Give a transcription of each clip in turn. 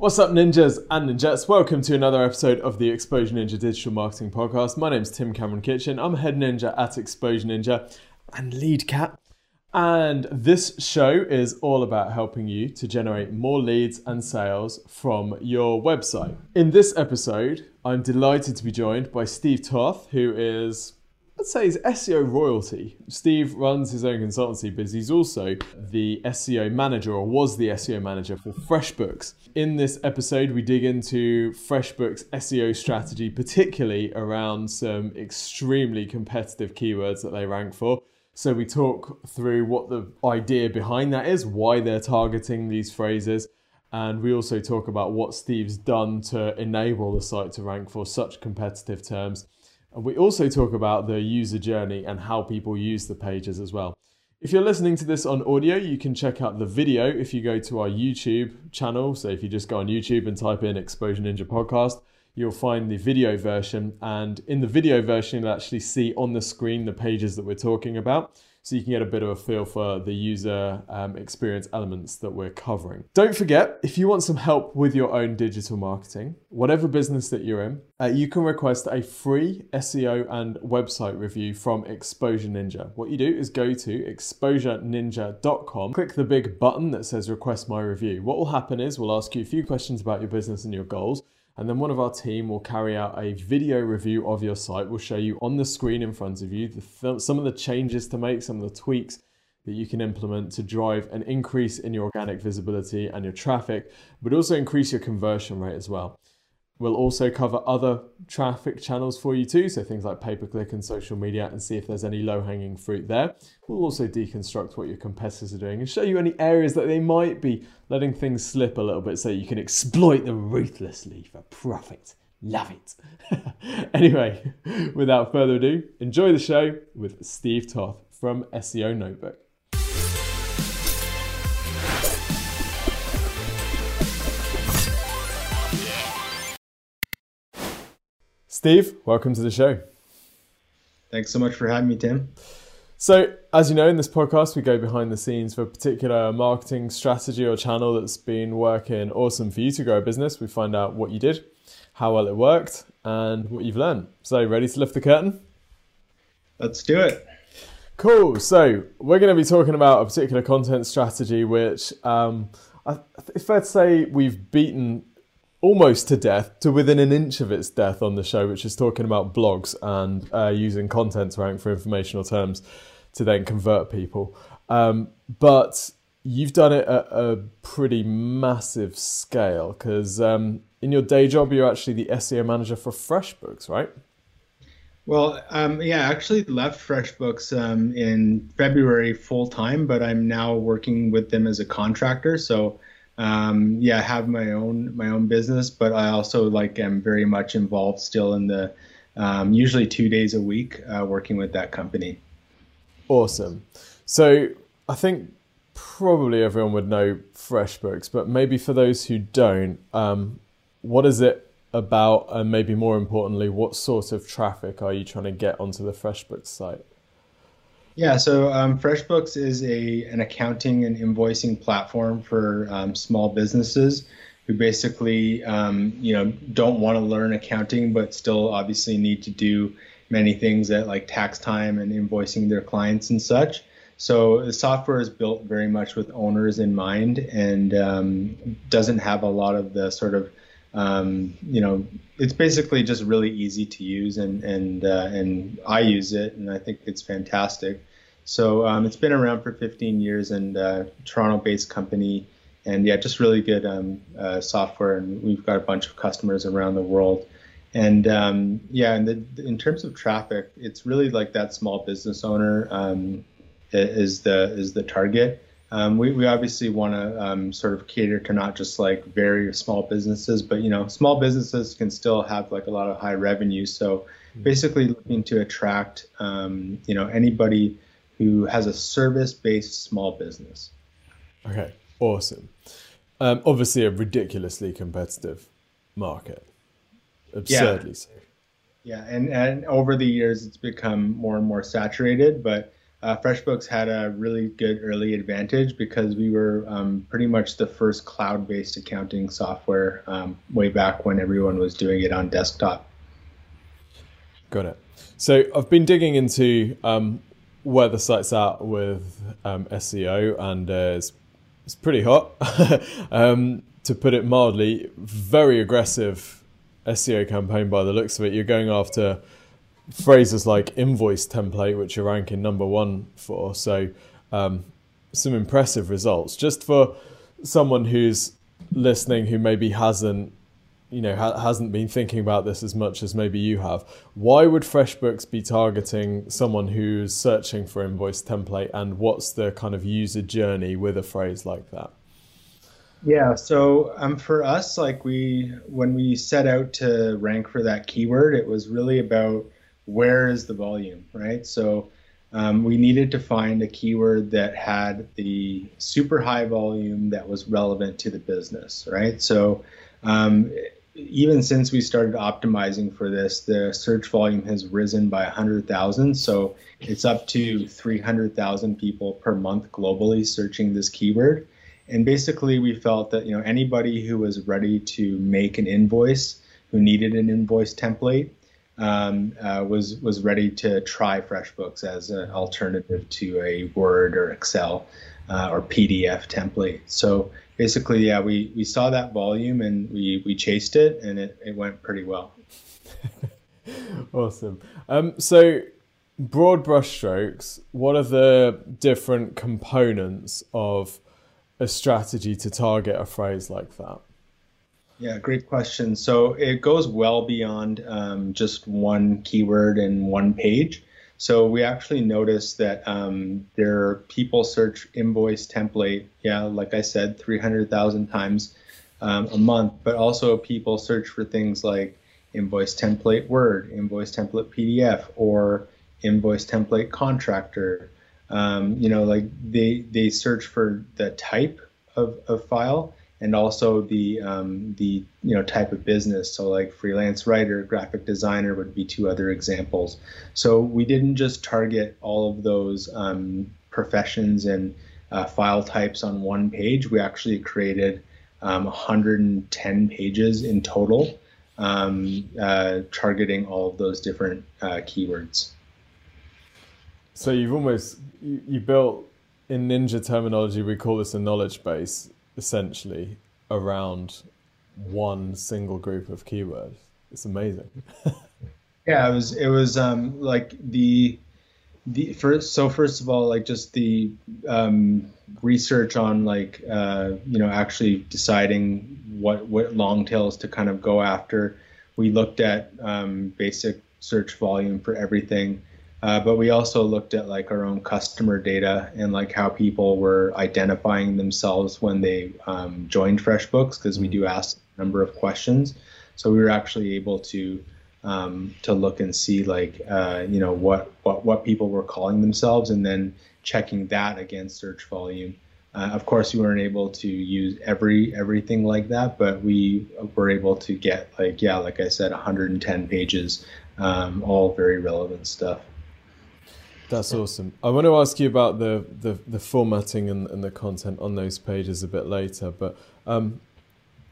What's up, ninjas and ninjas? Welcome to another episode of the Exposure Ninja Digital Marketing Podcast. My name's Tim Cameron Kitchen. I'm head ninja at Exposure Ninja and lead cat. And this show is all about helping you to generate more leads and sales from your website. In this episode, I'm delighted to be joined by Steve Toth, who is I'd say he's SEO royalty. Steve runs his own consultancy, but he's also the SEO manager or was the SEO manager for FreshBooks. In this episode, we dig into FreshBooks SEO strategy, particularly around some extremely competitive keywords that they rank for. So we talk through what the idea behind that is, why they're targeting these phrases, and we also talk about what Steve's done to enable the site to rank for such competitive terms we also talk about the user journey and how people use the pages as well. If you're listening to this on audio, you can check out the video if you go to our YouTube channel. So if you just go on YouTube and type in Exposure Ninja Podcast, you'll find the video version. And in the video version, you'll actually see on the screen the pages that we're talking about so you can get a bit of a feel for the user um, experience elements that we're covering. Don't forget, if you want some help with your own digital marketing, whatever business that you're in, uh, you can request a free SEO and website review from Exposure Ninja. What you do is go to exposureninja.com, click the big button that says request my review. What will happen is we'll ask you a few questions about your business and your goals and then one of our team will carry out a video review of your site. We'll show you on the screen in front of you some of the changes to make, some of the tweaks that you can implement to drive an increase in your organic visibility and your traffic, but also increase your conversion rate as well. We'll also cover other traffic channels for you too, so things like pay per click and social media, and see if there's any low hanging fruit there. We'll also deconstruct what your competitors are doing and show you any areas that they might be letting things slip a little bit so you can exploit them ruthlessly for profit. Love it. anyway, without further ado, enjoy the show with Steve Toth from SEO Notebook. Steve, welcome to the show. Thanks so much for having me, Tim. So, as you know, in this podcast, we go behind the scenes for a particular marketing strategy or channel that's been working awesome for you to grow a business. We find out what you did, how well it worked, and what you've learned. So, ready to lift the curtain? Let's do it. Cool. So, we're going to be talking about a particular content strategy, which um, it's fair to say we've beaten almost to death to within an inch of its death on the show, which is talking about blogs and uh, using content to rank for informational terms to then convert people. Um, but you've done it at a pretty massive scale because um, in your day job, you're actually the SEO manager for FreshBooks, right? Well, um, yeah, I actually left FreshBooks um, in February full time, but I'm now working with them as a contractor. So um, yeah, I have my own my own business, but I also like am very much involved still in the um, usually two days a week uh, working with that company. Awesome. So I think probably everyone would know FreshBooks, but maybe for those who don't, um, what is it about, and maybe more importantly, what sort of traffic are you trying to get onto the FreshBooks site? Yeah, so um, FreshBooks is a an accounting and invoicing platform for um, small businesses who basically um, you know don't want to learn accounting but still obviously need to do many things at like tax time and invoicing their clients and such. So the software is built very much with owners in mind and um, doesn't have a lot of the sort of um, you know, it's basically just really easy to use, and and uh, and I use it, and I think it's fantastic. So um, it's been around for 15 years, and uh, Toronto-based company, and yeah, just really good um, uh, software, and we've got a bunch of customers around the world. And um, yeah, and the, in terms of traffic, it's really like that small business owner um, is the is the target. Um, we, we obviously want to um, sort of cater to not just like very small businesses, but you know, small businesses can still have like a lot of high revenue. So hmm. basically, looking to attract um, you know anybody who has a service-based small business. Okay, awesome. Um, obviously, a ridiculously competitive market, absurdly yeah. so. Yeah, and, and over the years, it's become more and more saturated, but uh, FreshBooks had a really good early advantage because we were um, pretty much the first cloud-based accounting software um, way back when everyone was doing it on desktop. Got it. So I've been digging into um, where the site's at with um, SEO, and uh, it's, it's pretty hot, um, to put it mildly. Very aggressive SEO campaign by the looks of it. You're going after phrases like invoice template, which you're ranking number one for. So, um, some impressive results. Just for someone who's listening who maybe hasn't, you know, ha- hasn't been thinking about this as much as maybe you have. Why would FreshBooks be targeting someone who's searching for invoice template, and what's the kind of user journey with a phrase like that? Yeah, so um, for us, like we, when we set out to rank for that keyword, it was really about where is the volume, right? So um, we needed to find a keyword that had the super high volume that was relevant to the business, right? So um, even since we started optimizing for this, the search volume has risen by 100,000. So it's up to 300,000 people per month globally searching this keyword. And basically, we felt that you know anybody who was ready to make an invoice, who needed an invoice template, um, uh, was was ready to try FreshBooks as an alternative to a Word or Excel uh, or PDF template. So basically, yeah, we, we saw that volume and we, we chased it, and it, it went pretty well. awesome. Um, so broad brushstrokes. What are the different components of a strategy to target a phrase like that? Yeah, great question. So it goes well beyond um, just one keyword and one page. So we actually noticed that um, there are people search invoice template, yeah, like I said, 300,000 times um, a month, but also people search for things like invoice template Word, invoice template PDF, or invoice template contractor. Um, you know, like they they search for the type of, of file and also the um, the you know type of business. So like freelance writer, graphic designer would be two other examples. So we didn't just target all of those um, professions and uh, file types on one page. We actually created um, 110 pages in total, um, uh, targeting all of those different uh, keywords. So you've almost you, you built in ninja terminology we call this a knowledge base essentially around one single group of keywords. It's amazing. yeah, it was it was um, like the the first so first of all like just the um, research on like uh, you know actually deciding what what long tails to kind of go after. We looked at um, basic search volume for everything. Uh, but we also looked at like our own customer data and like how people were identifying themselves when they um, joined FreshBooks because we do ask a number of questions. So we were actually able to um, to look and see like uh, you know what, what what people were calling themselves and then checking that against search volume. Uh, of course, we weren't able to use every everything like that, but we were able to get like yeah, like I said, 110 pages, um, all very relevant stuff. That's awesome. I want to ask you about the, the, the formatting and, and the content on those pages a bit later, but um,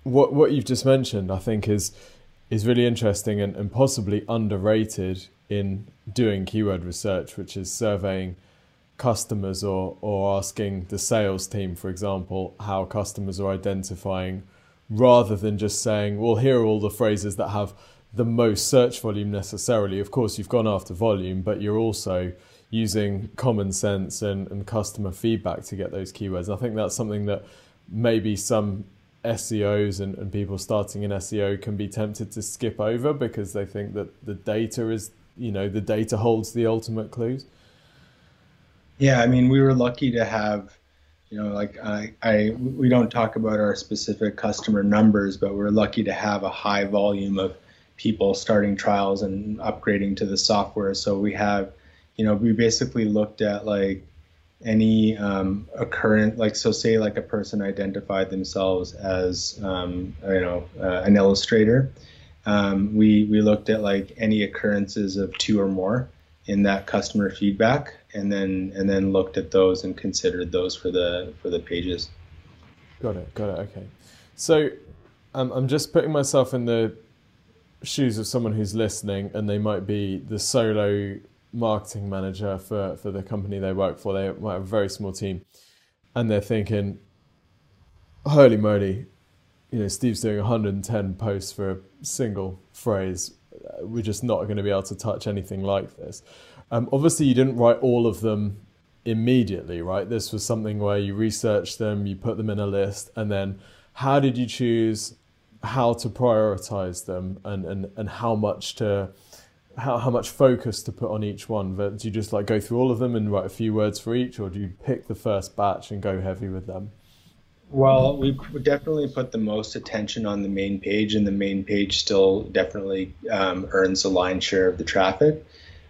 what what you've just mentioned, I think, is is really interesting and, and possibly underrated in doing keyword research, which is surveying customers or or asking the sales team, for example, how customers are identifying, rather than just saying, "Well, here are all the phrases that have the most search volume necessarily." Of course, you've gone after volume, but you're also using common sense and, and customer feedback to get those keywords. I think that's something that maybe some SEOs and, and people starting in SEO can be tempted to skip over because they think that the data is, you know, the data holds the ultimate clues. Yeah, I mean, we were lucky to have, you know, like I, I we don't talk about our specific customer numbers, but we're lucky to have a high volume of people starting trials and upgrading to the software. So we have you know, we basically looked at like any um, occurrence, like so, say like a person identified themselves as um, you know uh, an illustrator. Um, we we looked at like any occurrences of two or more, in that customer feedback, and then and then looked at those and considered those for the for the pages. Got it. Got it. Okay. So um, I'm just putting myself in the shoes of someone who's listening, and they might be the solo marketing manager for for the company they work for. They might have a very small team, and they're thinking, "Holy moly!" You know, Steve's doing 110 posts for a single phrase. We're just not going to be able to touch anything like this. Um, obviously, you didn't write all of them immediately, right? This was something where you researched them, you put them in a list, and then how did you choose how to prioritize them and, and, and how much to how, how much focus to put on each one? But do you just like go through all of them and write a few words for each, or do you pick the first batch and go heavy with them? Well, we definitely put the most attention on the main page, and the main page still definitely um, earns a lion's share of the traffic.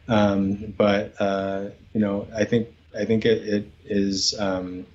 Um, but uh, you know, I think I think it, it is. Um,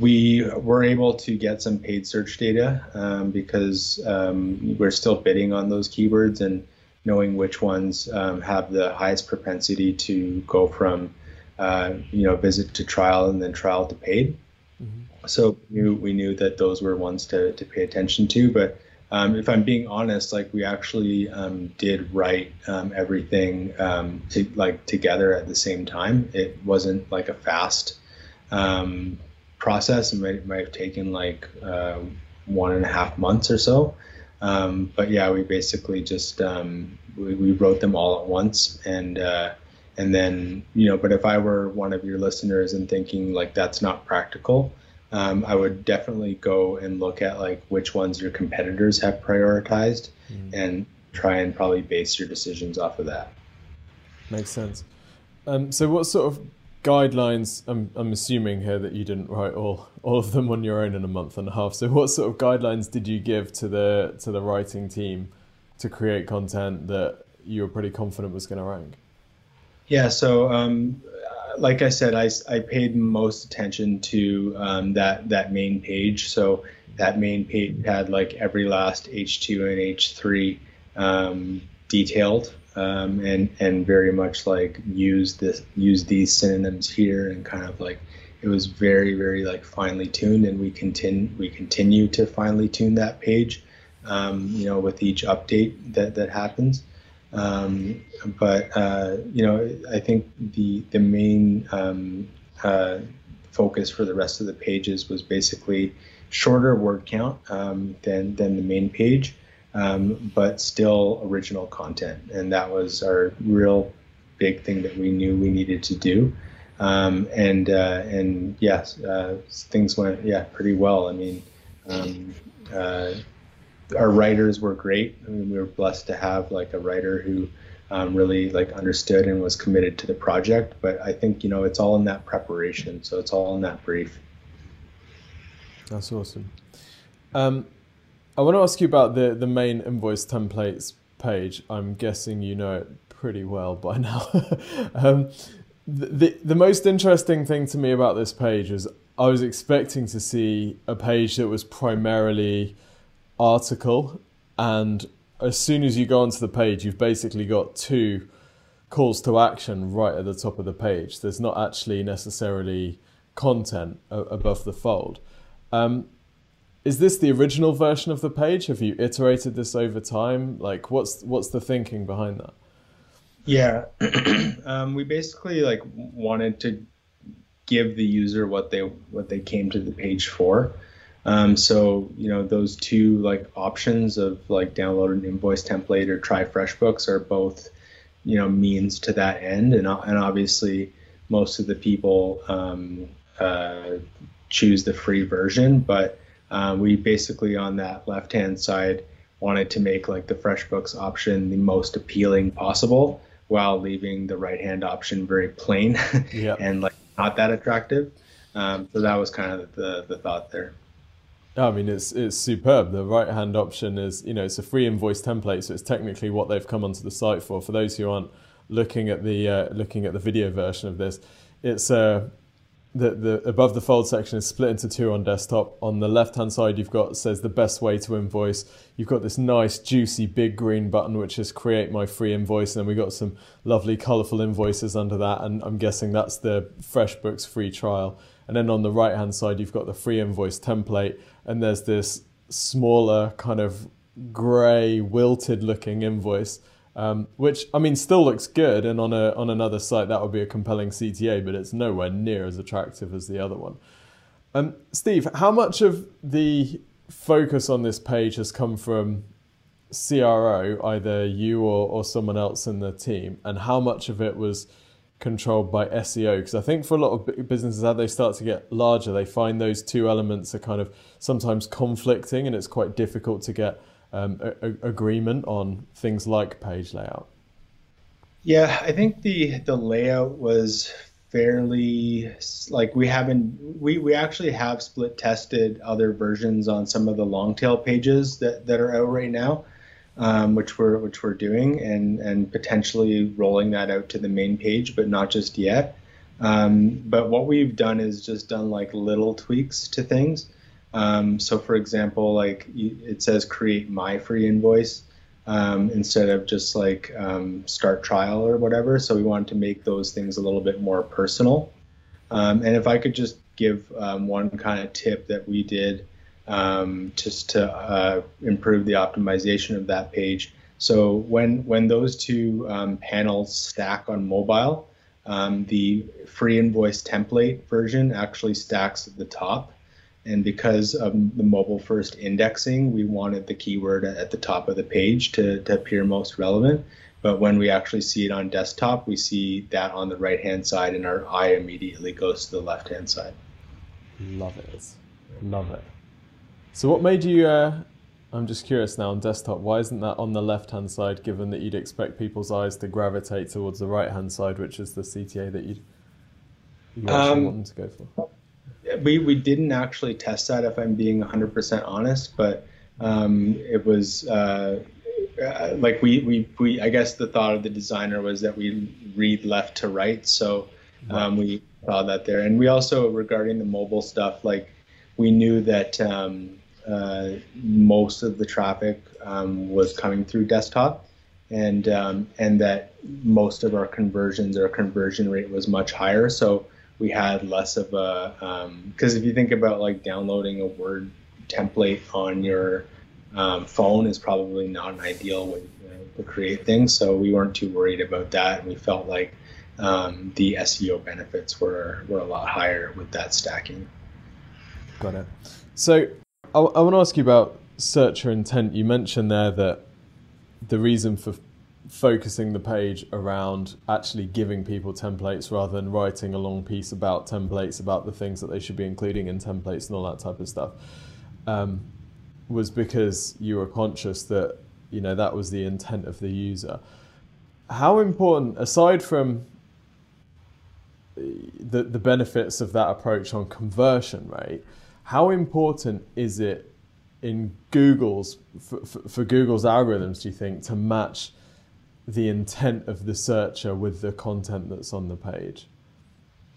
we were able to get some paid search data um, because um, we're still bidding on those keywords and knowing which ones um, have the highest propensity to go from uh, you know visit to trial and then trial to paid. Mm-hmm. So we knew, we knew that those were ones to, to pay attention to. But um, if I'm being honest, like we actually um, did write um, everything to, like together at the same time. It wasn't like a fast um, process. It might, might have taken like uh, one and a half months or so. Um, but yeah, we basically just um, we, we, wrote them all at once, and uh, and then you know. But if I were one of your listeners and thinking like that's not practical, um, I would definitely go and look at like which ones your competitors have prioritized, mm. and try and probably base your decisions off of that. Makes sense. Um, so, what sort of guidelines I'm, I'm assuming here that you didn't write all all of them on your own in a month and a half. So what sort of guidelines did you give to the to the writing team to create content that you were pretty confident was going to rank? Yeah so um, like i said I, I paid most attention to um, that that main page. So that main page had like every last h2 and h3 um, detailed um, and and very much like use this use these synonyms here and kind of like it was very very like finely tuned and we continue we continue to finely tune that page um, you know with each update that that happens. Um, but uh, you know I think the the main um, uh, focus for the rest of the pages was basically shorter word count um, than than the main page um, but still original content. And that was our real big thing that we knew we needed to do. Um, and uh, and yes, uh, things went yeah pretty well. I mean, um, uh, our writers were great. I mean, we were blessed to have like a writer who um, really like understood and was committed to the project. But I think you know it's all in that preparation. So it's all in that brief. That's awesome. I want to ask you about the, the main invoice templates page. I'm guessing you know it pretty well by now. um, the, the, the most interesting thing to me about this page is I was expecting to see a page that was primarily article, and as soon as you go onto the page, you've basically got two calls to action right at the top of the page. There's not actually necessarily content above the fold. Um, is this the original version of the page? Have you iterated this over time? Like, what's what's the thinking behind that? Yeah, um, we basically like wanted to give the user what they what they came to the page for. Um, so you know those two like options of like download an invoice template or try FreshBooks are both you know means to that end, and and obviously most of the people um, uh, choose the free version, but uh, we basically on that left hand side wanted to make like the FreshBooks option the most appealing possible while leaving the right hand option very plain yep. and like not that attractive. Um, so that was kind of the, the thought there. I mean, it's it's superb. The right hand option is you know it's a free invoice template, so it's technically what they've come onto the site for. For those who aren't looking at the uh, looking at the video version of this, it's a the, the above the fold section is split into two on desktop. On the left hand side, you've got says the best way to invoice. You've got this nice juicy big green button which is create my free invoice, and then we got some lovely colourful invoices under that. And I'm guessing that's the FreshBooks free trial. And then on the right hand side, you've got the free invoice template, and there's this smaller kind of grey wilted looking invoice um, which I mean still looks good, and on a on another site that would be a compelling CTA, but it's nowhere near as attractive as the other one. Um, Steve, how much of the focus on this page has come from CRO, either you or, or someone else in the team, and how much of it was controlled by SEO? Because I think for a lot of businesses, as they start to get larger, they find those two elements are kind of sometimes conflicting, and it's quite difficult to get um, agreement on things like page layout? Yeah, I think the the layout was fairly like we haven't we, we actually have split tested other versions on some of the long tail pages that, that are out right now um, which we're which we're doing and and potentially rolling that out to the main page but not just yet um, but what we've done is just done like little tweaks to things um, so, for example, like it says create my free invoice um, instead of just like um, start trial or whatever. So, we wanted to make those things a little bit more personal. Um, and if I could just give um, one kind of tip that we did um, just to uh, improve the optimization of that page. So, when, when those two panels stack on mobile, the free invoice template version actually stacks at the top and because of the mobile first indexing, we wanted the keyword at the top of the page to, to appear most relevant. But when we actually see it on desktop, we see that on the right hand side, and our eye immediately goes to the left hand side. Love it. Love it. So, what made you? Uh, I'm just curious now on desktop, why isn't that on the left hand side, given that you'd expect people's eyes to gravitate towards the right hand side, which is the CTA that you'd, you actually um, want them to go for? We we didn't actually test that if I'm being 100% honest, but um, it was uh, uh, like we, we we I guess the thought of the designer was that we read left to right, so um, we saw that there, and we also regarding the mobile stuff, like we knew that um, uh, most of the traffic um, was coming through desktop. And um, and that most of our conversions, our conversion rate was much higher. So we had less of a because um, if you think about like downloading a Word template on your um, phone is probably not an ideal way to create things. So we weren't too worried about that, and we felt like um, the SEO benefits were were a lot higher with that stacking. Got it. So I, I want to ask you about searcher intent. You mentioned there that the reason for focusing the page around actually giving people templates rather than writing a long piece about templates, about the things that they should be including in templates and all that type of stuff, um, was because you were conscious that you know that was the intent of the user. How important, aside from the the benefits of that approach on conversion rate, how important is it in Google's for, for Google's algorithms? Do you think to match the intent of the searcher with the content that's on the page?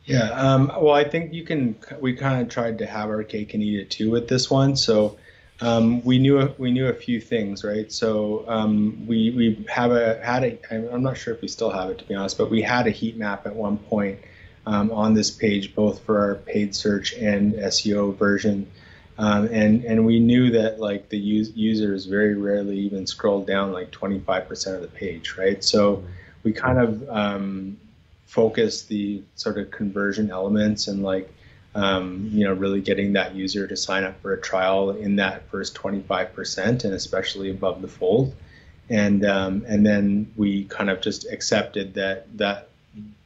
Yeah, um, well, I think you can. We kind of tried to have our cake and eat it too with this one. So um, we knew we knew a few things, right? So um, we we have a had a. I'm not sure if we still have it to be honest, but we had a heat map at one point um, on this page, both for our paid search and SEO version. Um, and and we knew that like the us- users very rarely even scrolled down like 25% of the page, right? So we kind of um, focus the sort of conversion elements and like um, you know really getting that user to sign up for a trial in that first 25% and especially above the fold. And um, and then we kind of just accepted that that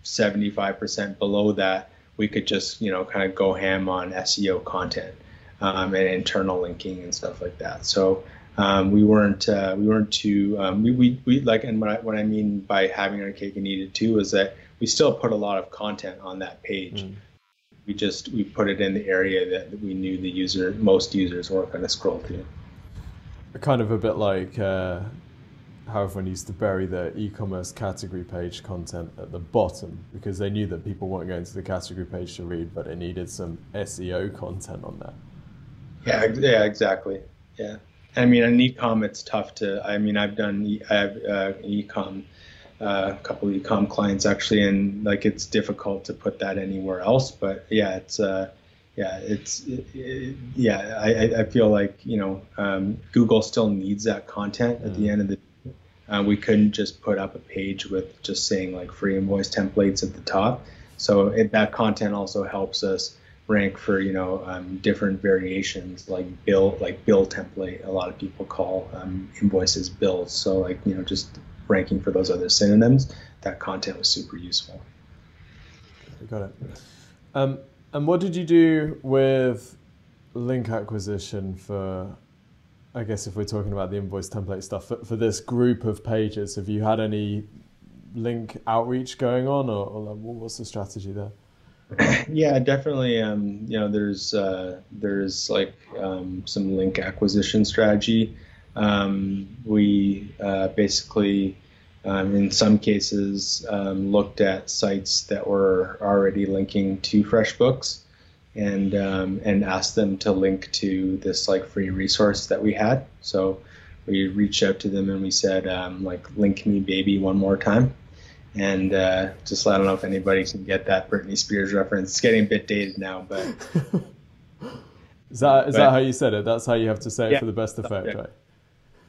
75% below that we could just you know kind of go ham on SEO content um, and internal linking and stuff like that. So um, we weren't uh, we weren't too um, we, we, we like and what I, what I mean by having our cake and eat it too is that we still put a lot of content on that page. Mm. We just we put it in the area that we knew the user most users weren't going to scroll to. Kind of a bit like uh, how everyone used to bury their e-commerce category page content at the bottom because they knew that people weren't going to the category page to read, but it needed some SEO content on there. Yeah, yeah, exactly. Yeah, I mean, in ecom, it's tough to. I mean, I've done I have uh, ecom, uh, a couple of ecom clients actually, and like it's difficult to put that anywhere else. But yeah, it's. Uh, yeah, it's it, it, yeah. I, I feel like you know um, Google still needs that content at mm. the end of the. Uh, we couldn't just put up a page with just saying like free invoice templates at the top. So it, that content also helps us rank for you know um, different variations like bill like bill template. A lot of people call um, invoices bills. So like you know just ranking for those other synonyms. That content was super useful. Got it. Um, and what did you do with link acquisition for? I guess if we're talking about the invoice template stuff for, for this group of pages, have you had any link outreach going on, or, or what's the strategy there? Yeah, definitely. Um, you know, there's uh, there's like um, some link acquisition strategy. Um, we uh, basically, um, in some cases, um, looked at sites that were already linking to FreshBooks, and um, and asked them to link to this like free resource that we had. So we reached out to them and we said, like, link me, baby, one more time and uh, just I don't know if anybody can get that Britney Spears reference. It's getting a bit dated now, but is that is but, that how you said it? That's how you have to say yeah, it for the best effect, right?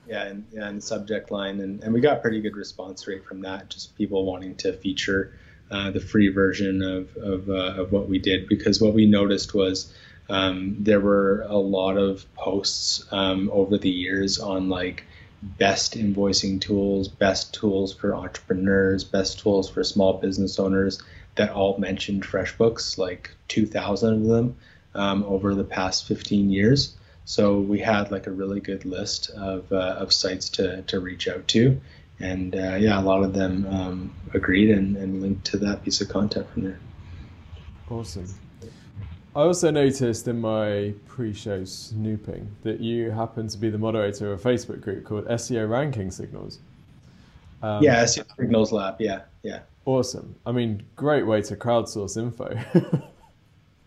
Yeah, and, and subject line, and, and we got pretty good response rate from that. Just people wanting to feature uh, the free version of of, uh, of what we did because what we noticed was. Um, there were a lot of posts um, over the years on like best invoicing tools, best tools for entrepreneurs, best tools for small business owners that all mentioned FreshBooks, like 2,000 of them um, over the past 15 years. So we had like a really good list of, uh, of sites to, to reach out to. And uh, yeah, a lot of them um, agreed and, and linked to that piece of content from there. Awesome. I also noticed in my pre-show snooping that you happen to be the moderator of a Facebook group called SEO Ranking Signals. Um, yeah, SEO Signals Lab. Yeah, yeah. Awesome. I mean, great way to crowdsource info.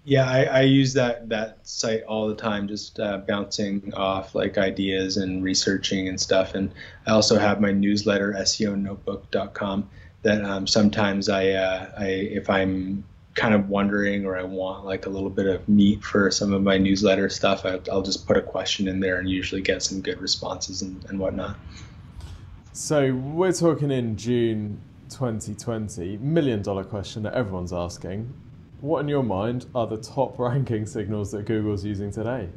yeah, I, I, use that that site all the time, just uh, bouncing off like ideas and researching and stuff. And I also have my newsletter, SEOnotebook.com, that um, sometimes I, uh, I if I'm kind of wondering or I want like a little bit of meat for some of my newsletter stuff, I, will just put a question in there and usually get some good responses and, and whatnot. So we're talking in June 2020, million dollar question that everyone's asking. What in your mind are the top ranking signals that Google's using today?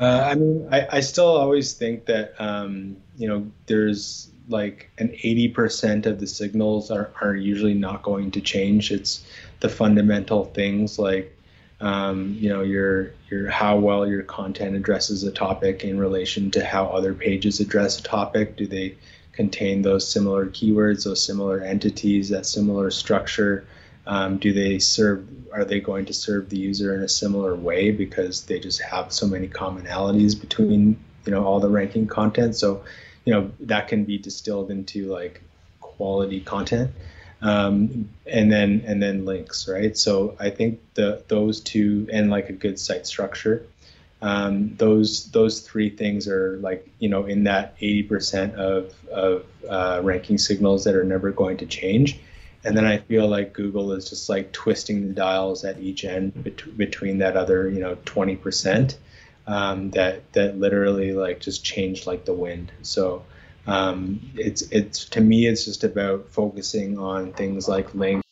Uh, I mean, I, I, still always think that um, you know there's like an 80% of the signals are, are usually not going to change. It's the fundamental things like um, you know your your how well your content addresses a topic in relation to how other pages address a topic. Do they contain those similar keywords, those similar entities, that similar structure? Um, do they serve? Are they going to serve the user in a similar way because they just have so many commonalities between you know all the ranking content? So you know that can be distilled into like quality content um, and then and then links, right? So I think the those two and like a good site structure, um, those those three things are like you know in that 80% of of uh, ranking signals that are never going to change. And then I feel like Google is just like twisting the dials at each end bet- between that other you know 20% um, that that literally like just changed like the wind. So um, it's it's to me it's just about focusing on things like link,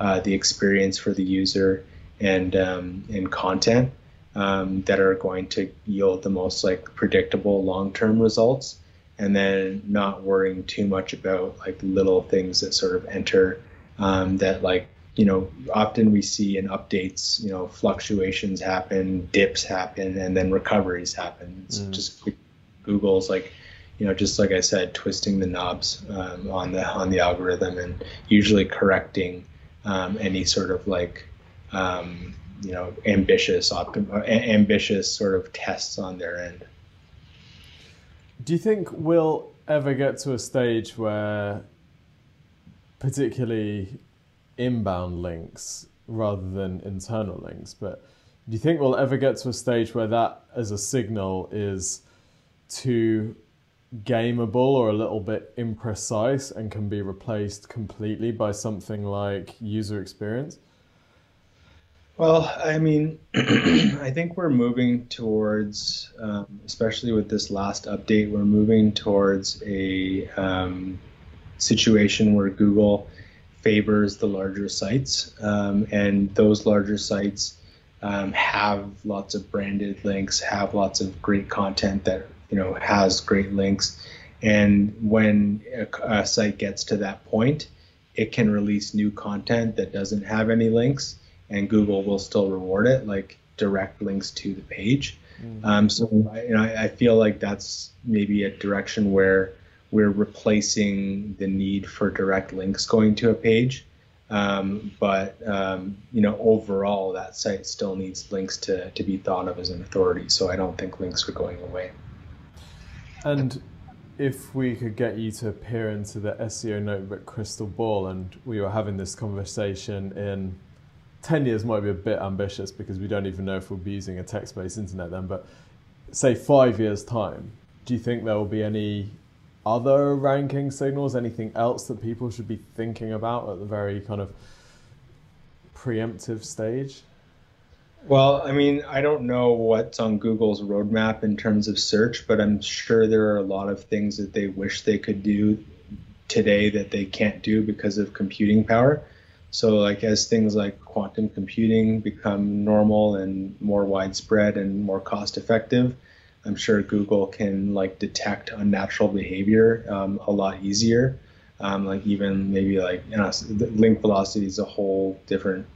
uh, the experience for the user, and um, and content um, that are going to yield the most like predictable long-term results, and then not worrying too much about like little things that sort of enter um, that like you know often we see in updates you know fluctuations happen dips happen and then recoveries happen it's mm. just google's like you know, just like I said, twisting the knobs um, on the on the algorithm and usually correcting um, any sort of like um, you know ambitious optim- ambitious sort of tests on their end. Do you think we'll ever get to a stage where, particularly inbound links rather than internal links, but do you think we'll ever get to a stage where that as a signal is too gameable or a little bit imprecise and can be replaced completely by something like user experience? Well, I mean, I think we're moving towards, um, especially with this last update, we're moving towards a um, situation where Google favors the larger sites, um, and those larger sites um, have lots of branded links, have lots of great content that you know has great links, and when a, a site gets to that point, it can release new content that doesn't have any links and Google will still reward it, like direct links to the page. Mm-hmm. Um, so you know, I, I, feel like that's maybe a direction where we're replacing the need for direct links going to a page. Um, but um, you know, overall, that site still needs links to to be thought of as an authority. So I don't think links are going away. And if we could get you to peer into the SEO notebook crystal ball, and we were having this conversation in 10 years might be a bit ambitious because we don't even know if we'll be using a text based internet then, but say five years' time, do you think there will be any other ranking signals, anything else that people should be thinking about at the very kind of preemptive stage? Well, I mean, I don't know what's on Google's roadmap in terms of search, but I'm sure there are a lot of things that they wish they could do today that they can't do because of computing power. So, like as things like quantum computing become normal and more widespread and more cost effective, I'm sure Google can like detect unnatural behavior um, a lot easier. Um, like even maybe like you know, link velocity is a whole different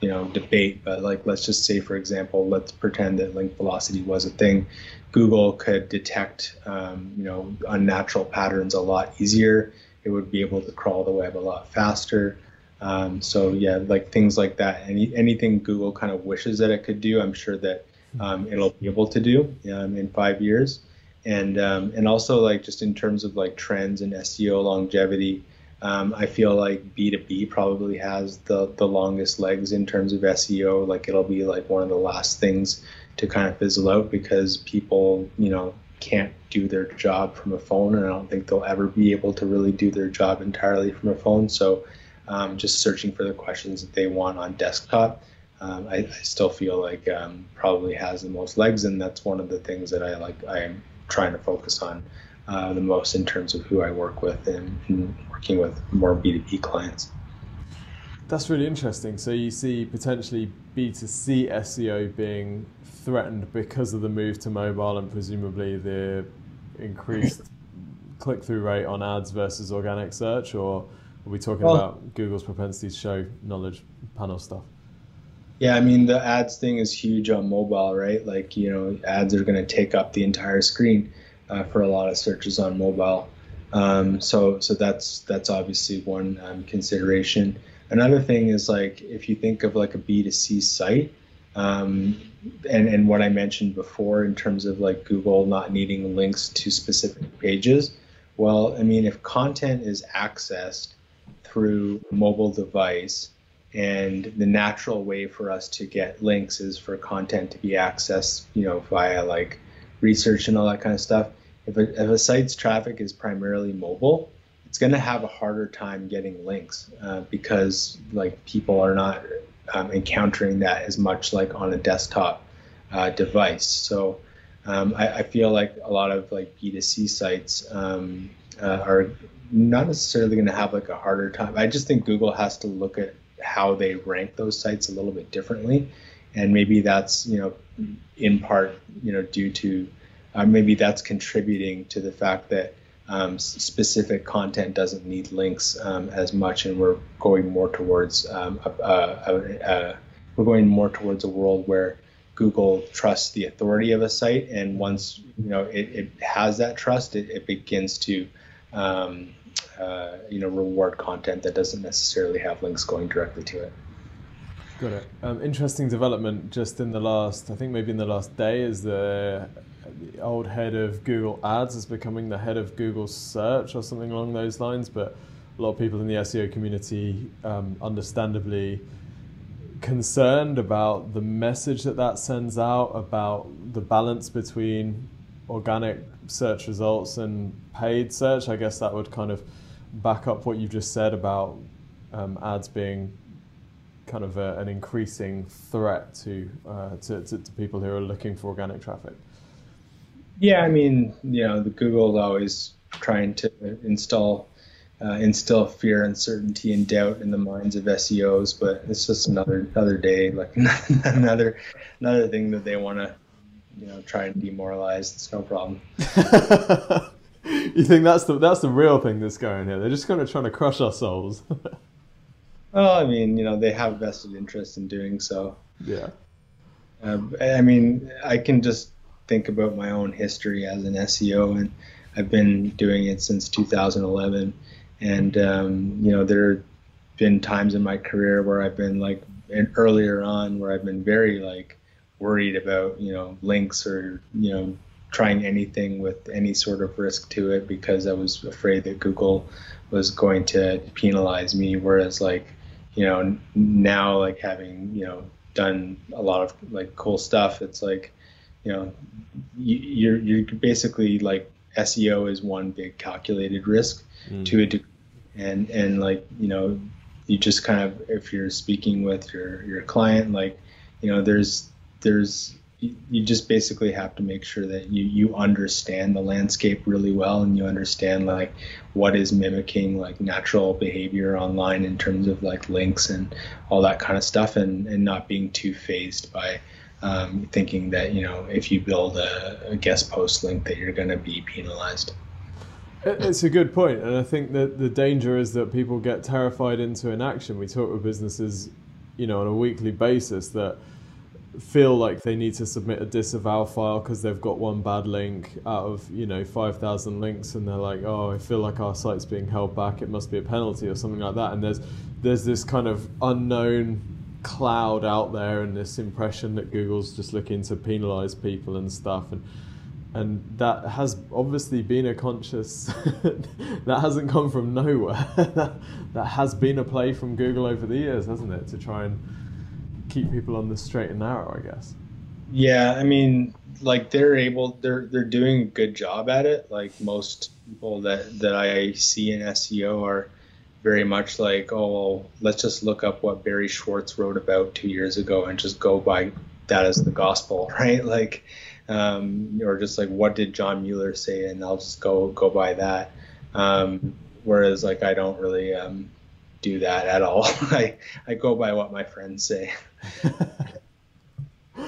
you know debate, but like let's just say for example, let's pretend that link velocity was a thing. Google could detect um, you know unnatural patterns a lot easier. It would be able to crawl the web a lot faster. Um, so yeah, like things like that. Any anything Google kind of wishes that it could do, I'm sure that um, it'll be able to do um, in five years. And um, and also like just in terms of like trends and SEO longevity, um, I feel like B2B probably has the the longest legs in terms of SEO. Like it'll be like one of the last things to kind of fizzle out because people, you know, can't do their job from a phone, and I don't think they'll ever be able to really do their job entirely from a phone. So um, just searching for the questions that they want on desktop, um, I, I, still feel like um, probably has the most legs, and that's one of the things that I like. I am trying to focus on uh, the most in terms of who I work with and, and working with more B2B clients. That's really interesting. So you see potentially B2C SEO being threatened because of the move to mobile and presumably the increased click through rate on ads versus organic search, or are we talking well, about Google's propensity to show knowledge panel stuff? Yeah, I mean the ads thing is huge on mobile, right? Like you know, ads are going to take up the entire screen uh, for a lot of searches on mobile. Um, so so that's that's obviously one um, consideration. Another thing is like if you think of like a B2C site, um, and and what I mentioned before in terms of like Google not needing links to specific pages. Well, I mean if content is accessed through mobile device. And the natural way for us to get links is for content to be accessed, you know, via like research and all that kind of stuff. If a, if a site's traffic is primarily mobile, it's going to have a harder time getting links uh, because like people are not um, encountering that as much like on a desktop uh, device. So um, I, I, feel like a lot of like B2C sites um, uh, are not necessarily going to have like a harder time. I just think Google has to look at how they rank those sites a little bit differently, and maybe that's you know in part you know due to uh, maybe that's contributing to the fact that um, specific content doesn't need links um, as much, and we're going more towards um, a, a, a, we're going more towards a world where Google trusts the authority of a site, and once you know it, it has that trust, it, it begins to um, uh, you know reward content that doesn't necessarily have links going directly to it. Got it. Um, interesting development just in the last, I think maybe in the last day, is the the old head of Google Ads is becoming the head of Google Search or something along those lines. But a lot of people in the SEO community, um, understandably, concerned about the message that that sends out about the balance between organic search results and paid search. I guess that would kind of back up what you've just said about um, ads being kind of a, an increasing threat to, uh, to, to, to people who are looking for organic traffic. Yeah, I mean, you know, the Google is always trying to install uh, instill fear, uncertainty, and doubt in the minds of SEOs. But it's just another another day, like another another thing that they want to, you know, try and demoralize. It's no problem. you think that's the that's the real thing that's going here? They're just kind of trying to crush our souls. well, I mean, you know, they have vested interest in doing so. Yeah. Uh, I mean, I can just think about my own history as an SEO, and I've been doing it since 2011 and um, you know there have been times in my career where I've been like and earlier on where I've been very like worried about you know links or you know trying anything with any sort of risk to it because I was afraid that Google was going to penalize me whereas like you know now like having you know done a lot of like cool stuff it's like you know you're you're basically like SEO is one big calculated risk mm. to a degree and and like you know you just kind of if you're speaking with your your client like you know there's there's you just basically have to make sure that you you understand the landscape really well and you understand like what is mimicking like natural behavior online in terms of like links and all that kind of stuff and and not being too fazed by um, thinking that you know if you build a, a guest post link that you're going to be penalized it's a good point, and I think that the danger is that people get terrified into inaction. We talk with businesses, you know, on a weekly basis that feel like they need to submit a disavow file because they've got one bad link out of you know 5000 links and they're like oh i feel like our site's being held back. It must be a penalty or something like that. And there's there's this kind of unknown cloud out there and this impression that google's just looking to penalize people and stuff. And and that has obviously been a conscious that hasn't come from nowhere. That, that has been a play from google over the years hasn't it to try and keep people on the straight and narrow i guess yeah i mean like they're able they're they're doing a good job at it like most people that that i see in seo are very much like oh let's just look up what barry schwartz wrote about two years ago and just go by that as the gospel right like um, or just like what did John Mueller say, and I'll just go go by that. Um, whereas like I don't really um, do that at all. I I go by what my friends say.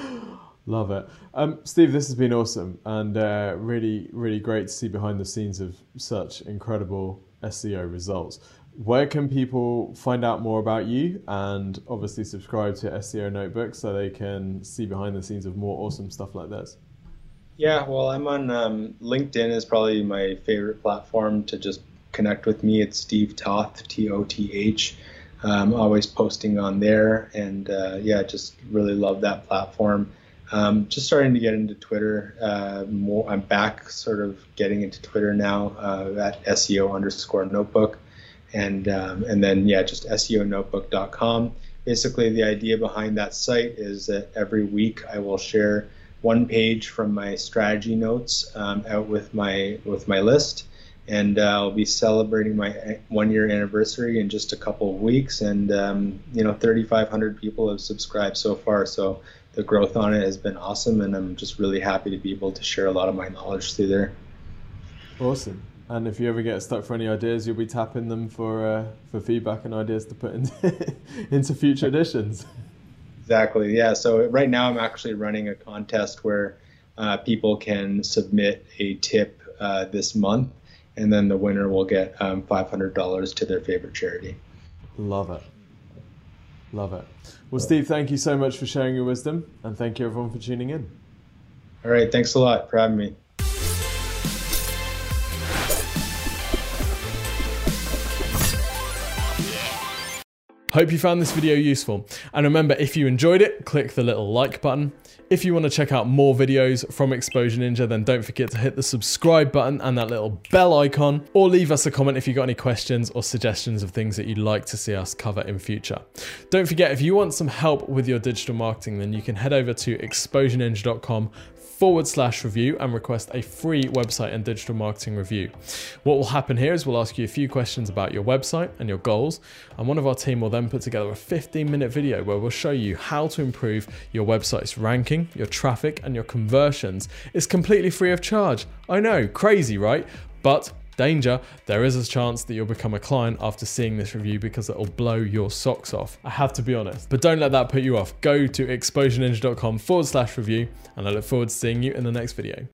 Love it, um, Steve. This has been awesome and uh, really really great to see behind the scenes of such incredible SEO results. Where can people find out more about you and obviously subscribe to SEO Notebook so they can see behind the scenes of more awesome stuff like this? Yeah, well, I'm on um, LinkedIn is probably my favorite platform to just connect with me. It's Steve Toth, T O T H. I'm always posting on there, and uh, yeah, just really love that platform. Um, just starting to get into Twitter. Uh, more, I'm back, sort of getting into Twitter now uh, at SEO underscore Notebook, and um, and then yeah, just SEONotebook.com. Basically, the idea behind that site is that every week I will share one page from my strategy notes um, out with my with my list, and uh, I'll be celebrating my one year anniversary in just a couple of weeks. And um, you know, 3,500 people have subscribed so far, so the growth on it has been awesome, and I'm just really happy to be able to share a lot of my knowledge through there. Awesome. And if you ever get stuck for any ideas, you'll be tapping them for uh, for feedback and ideas to put into into future editions. Exactly. Yeah. So right now I'm actually running a contest where uh, people can submit a tip uh, this month, and then the winner will get um, $500 to their favorite charity. Love it. Love it. Well, Steve, thank you so much for sharing your wisdom, and thank you everyone for tuning in. All right. Thanks a lot for having me. Hope you found this video useful. And remember, if you enjoyed it, click the little like button. If you want to check out more videos from Exposure Ninja, then don't forget to hit the subscribe button and that little bell icon, or leave us a comment if you've got any questions or suggestions of things that you'd like to see us cover in future. Don't forget, if you want some help with your digital marketing, then you can head over to exposureninja.com forward slash review and request a free website and digital marketing review. What will happen here is we'll ask you a few questions about your website and your goals, and one of our team will then put together a 15 minute video where we'll show you how to improve your website's ranking, your traffic, and your conversions. It's completely free of charge. I know, crazy, right? But Danger, there is a chance that you'll become a client after seeing this review because it'll blow your socks off. I have to be honest. But don't let that put you off. Go to exposureninja.com forward slash review and I look forward to seeing you in the next video.